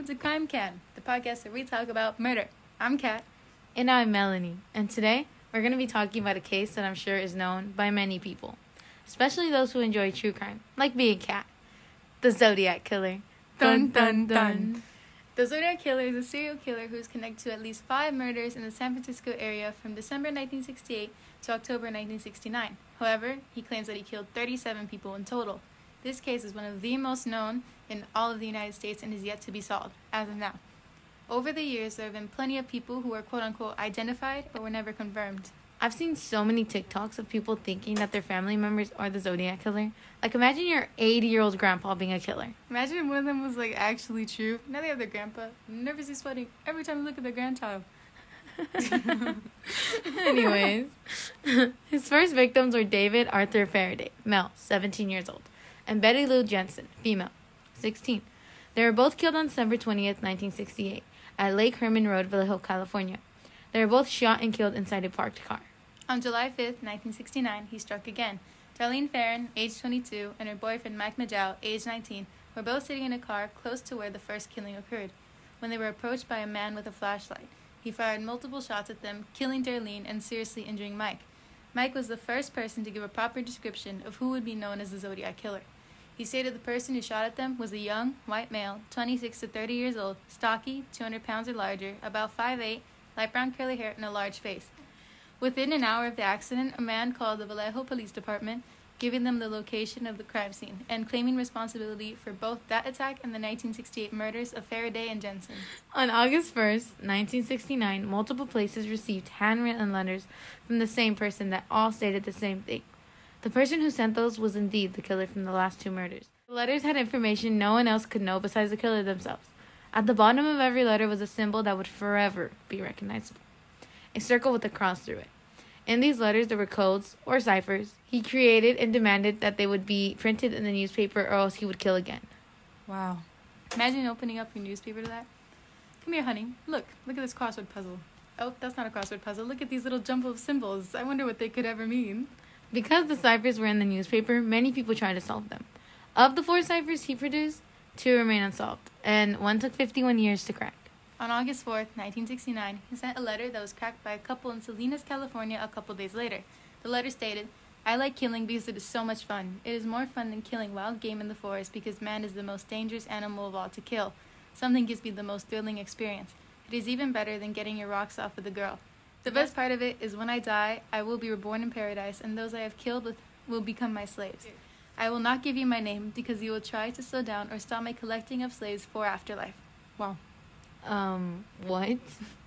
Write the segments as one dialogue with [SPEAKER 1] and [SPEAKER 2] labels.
[SPEAKER 1] welcome to CrimeKAM, the podcast where we talk about murder. I'm Kat.
[SPEAKER 2] And I'm Melanie. And today we're going to be talking about a case that I'm sure is known by many people, especially those who enjoy true crime, like me and Kat. The Zodiac Killer.
[SPEAKER 1] Dun dun dun. The Zodiac Killer is a serial killer who is connected to at least five murders in the San Francisco area from December 1968 to October 1969. However, he claims that he killed 37 people in total. This case is one of the most known in all of the United States and is yet to be solved, as of now. Over the years, there have been plenty of people who were quote unquote identified but were never confirmed.
[SPEAKER 2] I've seen so many TikToks of people thinking that their family members are the Zodiac Killer. Like, imagine your 80 year old grandpa being a killer.
[SPEAKER 1] Imagine if one of them was like actually true. Now they have their grandpa. Nervously sweating every time they look at their grandchild.
[SPEAKER 2] Anyways, his first victims were David Arthur Faraday, male, 17 years old, and Betty Lou Jensen, female, 16. They were both killed on December 20th, 1968, at Lake Herman Road, Vallejo, California. They were both shot and killed inside a parked car.
[SPEAKER 1] On July 5th, 1969, he struck again. Darlene Ferrin, age 22, and her boyfriend Mike Mageau, age 19, were both sitting in a car close to where the first killing occurred. When they were approached by a man with a flashlight, he fired multiple shots at them, killing Darlene and seriously injuring Mike. Mike was the first person to give a proper description of who would be known as the Zodiac Killer. He stated the person who shot at them was a young, white male, 26 to 30 years old, stocky, 200 pounds or larger, about 5'8, light brown curly hair, and a large face. Within an hour of the accident, a man called the Vallejo Police Department, giving them the location of the crime scene and claiming responsibility for both that attack and the 1968 murders of Faraday and Jensen.
[SPEAKER 2] On August 1st, 1969, multiple places received handwritten letters from the same person that all stated the same thing. The person who sent those was indeed the killer from the last two murders. The letters had information no one else could know besides the killer themselves. At the bottom of every letter was a symbol that would forever be recognizable a circle with a cross through it. In these letters, there were codes or ciphers. He created and demanded that they would be printed in the newspaper or else he would kill again.
[SPEAKER 1] Wow. Imagine opening up your newspaper to that. Come here, honey. Look, look at this crossword puzzle. Oh, that's not a crossword puzzle. Look at these little jumble of symbols. I wonder what they could ever mean.
[SPEAKER 2] Because the ciphers were in the newspaper, many people tried to solve them. Of the four ciphers he produced, two remain unsolved, and one took 51 years to crack.
[SPEAKER 1] On August 4th, 1969, he sent a letter that was cracked by a couple in Salinas, California, a couple days later. The letter stated, I like killing because it is so much fun. It is more fun than killing wild game in the forest because man is the most dangerous animal of all to kill. Something gives me the most thrilling experience. It is even better than getting your rocks off with a girl. The best part of it is when I die, I will be reborn in paradise, and those I have killed will become my slaves. I will not give you my name because you will try to slow down or stop my collecting of slaves for afterlife. Wow.
[SPEAKER 2] Um, what?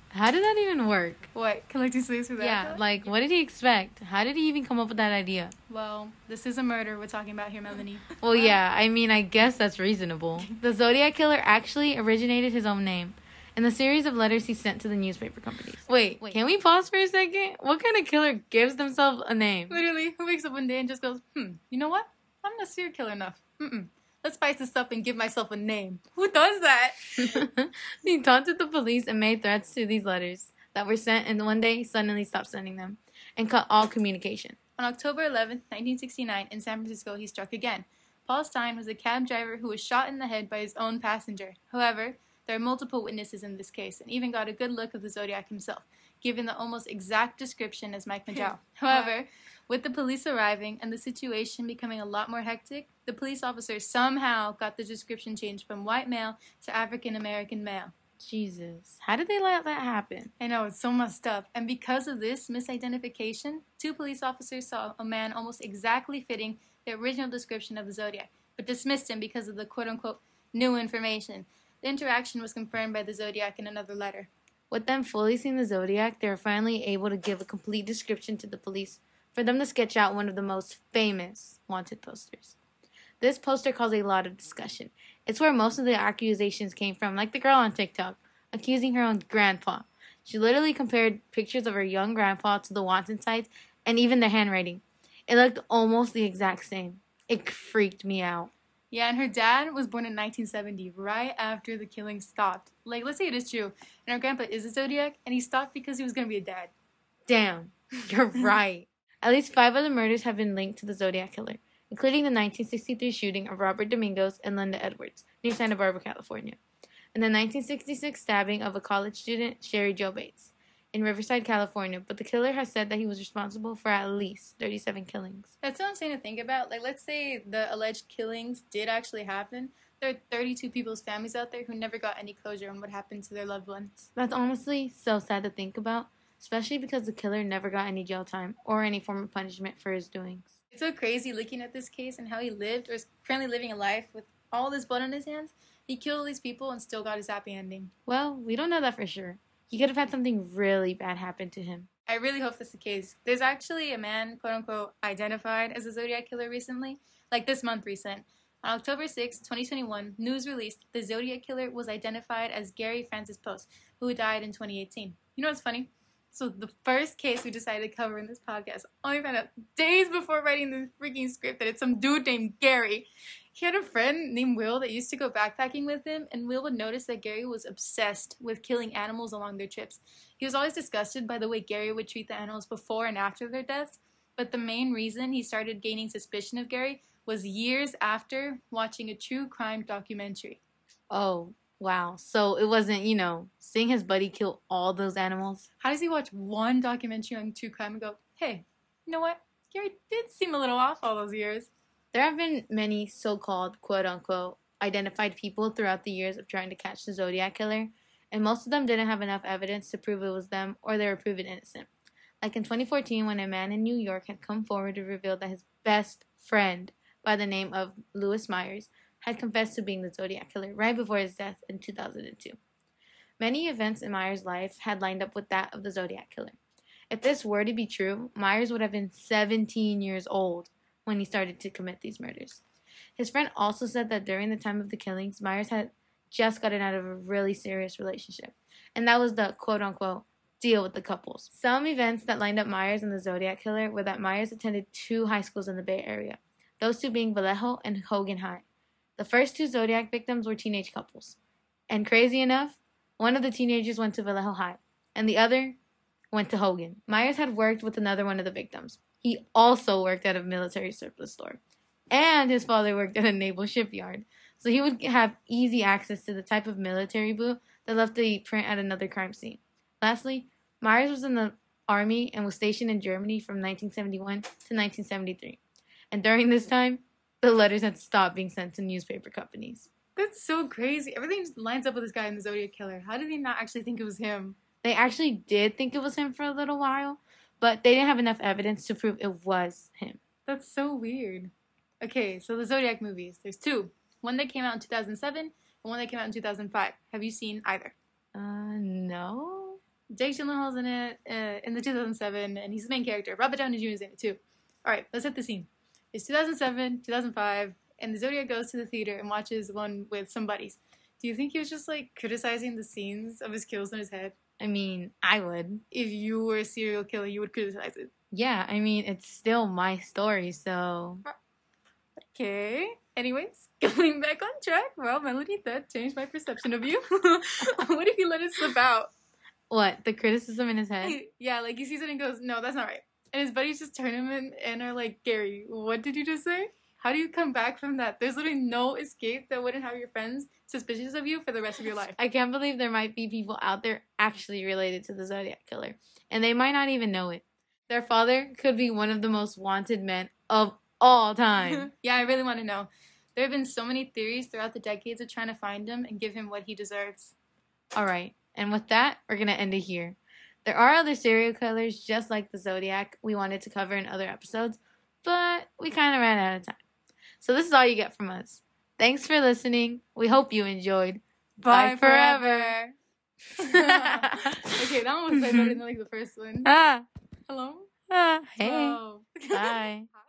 [SPEAKER 2] How did that even work?
[SPEAKER 1] What? Collecting slaves for that?
[SPEAKER 2] Yeah, like, what did he expect? How did he even come up with that idea?
[SPEAKER 1] Well, this is a murder we're talking about here, Melanie.
[SPEAKER 2] Well, yeah, I mean, I guess that's reasonable. The Zodiac Killer actually originated his own name in the series of letters he sent to the newspaper companies. Wait, wait, can we pause for a second? What kind of killer gives themselves a name?
[SPEAKER 1] Literally, who wakes up one day and just goes, hmm, you know what? I'm not serial killer enough. Mm-mm. Let's spice this up and give myself a name. Who does that?
[SPEAKER 2] he taunted the police and made threats to these letters that were sent, and one day he suddenly stopped sending them and cut all communication.
[SPEAKER 1] On October 11th, 1969, in San Francisco, he struck again. Paul Stine was a cab driver who was shot in the head by his own passenger. However, there are multiple witnesses in this case, and even got a good look of the Zodiac himself, given the almost exact description as Mike Mageau. However, with the police arriving and the situation becoming a lot more hectic, the police officer somehow got the description changed from white male to African American male.
[SPEAKER 2] Jesus. How did they let that happen?
[SPEAKER 1] I know, it's so messed up. And because of this misidentification, two police officers saw a man almost exactly fitting the original description of the Zodiac, but dismissed him because of the quote unquote new information. The interaction was confirmed by the Zodiac in another letter.
[SPEAKER 2] With them fully seeing the Zodiac, they were finally able to give a complete description to the police for them to sketch out one of the most famous wanted posters. This poster caused a lot of discussion. It's where most of the accusations came from, like the girl on TikTok, accusing her own grandpa. She literally compared pictures of her young grandpa to the wanted sites and even the handwriting. It looked almost the exact same. It freaked me out.
[SPEAKER 1] Yeah, and her dad was born in 1970, right after the killing stopped. Like, let's say it is true, and her grandpa is a Zodiac, and he stopped because he was gonna be a dad.
[SPEAKER 2] Damn, you're right. At least five other murders have been linked to the Zodiac Killer, including the 1963 shooting of Robert Domingos and Linda Edwards near Santa Barbara, California. and the 1966 stabbing of a college student, Cheri Jo Bates, in Riverside, California, but the killer has said that he was responsible for at least 37 killings.
[SPEAKER 1] That's so insane to think about. Like, let's say the alleged killings did actually happen. There are 32 people's families out there who never got any closure on what happened to their loved ones.
[SPEAKER 2] That's honestly so sad to think about, especially because the killer never got any jail time or any form of punishment for his doings.
[SPEAKER 1] It's so crazy looking at this case and how he lived or is currently living a life with all this blood on his hands. He killed all these people and still got his happy ending.
[SPEAKER 2] Well, we don't know that for sure. He could have had something really bad happen to him.
[SPEAKER 1] I really hope that's the case. There's actually a man, quote unquote, identified as a Zodiac killer recently, like this month recent. On October 6, 2021, news released the Zodiac killer was identified as Gary Francis Poste, who died in 2018. You know what's funny? So the first case we decided to cover in this podcast, only found out days before writing the freaking script that it's some dude named Gary. He had a friend named Will that used to go backpacking with him, and Will would notice that Gary was obsessed with killing animals along their trips. He was always disgusted by the way Gary would treat the animals before and after their deaths, but the main reason he started gaining suspicion of Gary was years after watching a true crime documentary.
[SPEAKER 2] Oh, wow. So it wasn't, you know, seeing his buddy kill all those animals.
[SPEAKER 1] How does he watch one documentary on true crime and go, hey, you know what? Gary did seem a little off all those years.
[SPEAKER 2] There have been many so called quote unquote identified people throughout the years of trying to catch the Zodiac killer, and most of them didn't have enough evidence to prove it was them or they were proven innocent. Like in 2014, when a man in New York had come forward to reveal that his best friend, by the name of Lewis Myers, had confessed to being the Zodiac killer right before his death in 2002. Many events in Myers' life had lined up with that of the Zodiac killer. If this were to be true, Myers would have been 17 years old when he started to commit these murders. His friend also said that during the time of the killings, Myers had just gotten out of a really serious relationship, and that was the quote unquote deal with the couples. Some events that lined up Myers and the Zodiac killer were that Myers attended two high schools in the Bay Area, those two being Vallejo and Hogan High. The first two Zodiac victims were teenage couples. And crazy enough, one of the teenagers went to Vallejo High, and the other went to Hogan. Myers had worked with another one of the victims. He also worked at a military surplus store. And his father worked at a naval shipyard. So he would have easy access to the type of military boot that left the print at another crime scene. Lastly, Myers was in the army and was stationed in Germany from 1971 to 1973. And during this time, the letters had stopped being sent to newspaper companies.
[SPEAKER 1] That's so crazy. Everything just lines up with this guy in the Zodiac Killer. How did he not actually think it was him?
[SPEAKER 2] They actually did think it was him for a little while, but they didn't have enough evidence to prove it was him.
[SPEAKER 1] That's so weird. Okay, so the Zodiac movies. There's two. One that came out in 2007 and one that came out in 2005. Have you seen either?
[SPEAKER 2] Uh, no.
[SPEAKER 1] Jake Gyllenhaal's in it uh, in the 2007, and he's the main character. Robert Downey Jr. is in it too. All right, let's hit the scene. It's 2007, 2005, and the Zodiac goes to the theater and watches one with some buddies. Do you think he was just like criticizing the scenes of his kills in his head?
[SPEAKER 2] I mean, I would.
[SPEAKER 1] If you were a serial killer, you would criticize it.
[SPEAKER 2] Yeah, I mean, it's still my story, so.
[SPEAKER 1] Uh, okay. Anyways, going back on track. Well, Melody, that changed my perception of you. what if you let it slip out?
[SPEAKER 2] What? The criticism in his head?
[SPEAKER 1] Yeah, like he sees it and goes, no, that's not right. And his buddies just turn him in and are like, Gary, what did you just say? How do you come back from that? There's literally no escape that wouldn't have your friends suspicious of you for the rest of your life.
[SPEAKER 2] I can't believe there might be people out there actually related to the Zodiac Killer, and they might not even know it. Their father could be one of the most wanted men of all time.
[SPEAKER 1] yeah, I really want to know. There have been so many theories throughout the decades of trying to find him and give him what he deserves.
[SPEAKER 2] All right, and with that, we're going to end it here. There are other serial killers just like the Zodiac we wanted to cover in other episodes, but we kind of ran out of time. So this is all you get from us. Thanks for listening. We hope you enjoyed.
[SPEAKER 1] Bye, Bye forever. okay, that one was better than like the first one.
[SPEAKER 2] Ah.
[SPEAKER 1] Hello.
[SPEAKER 2] Ah. Hey. Bye.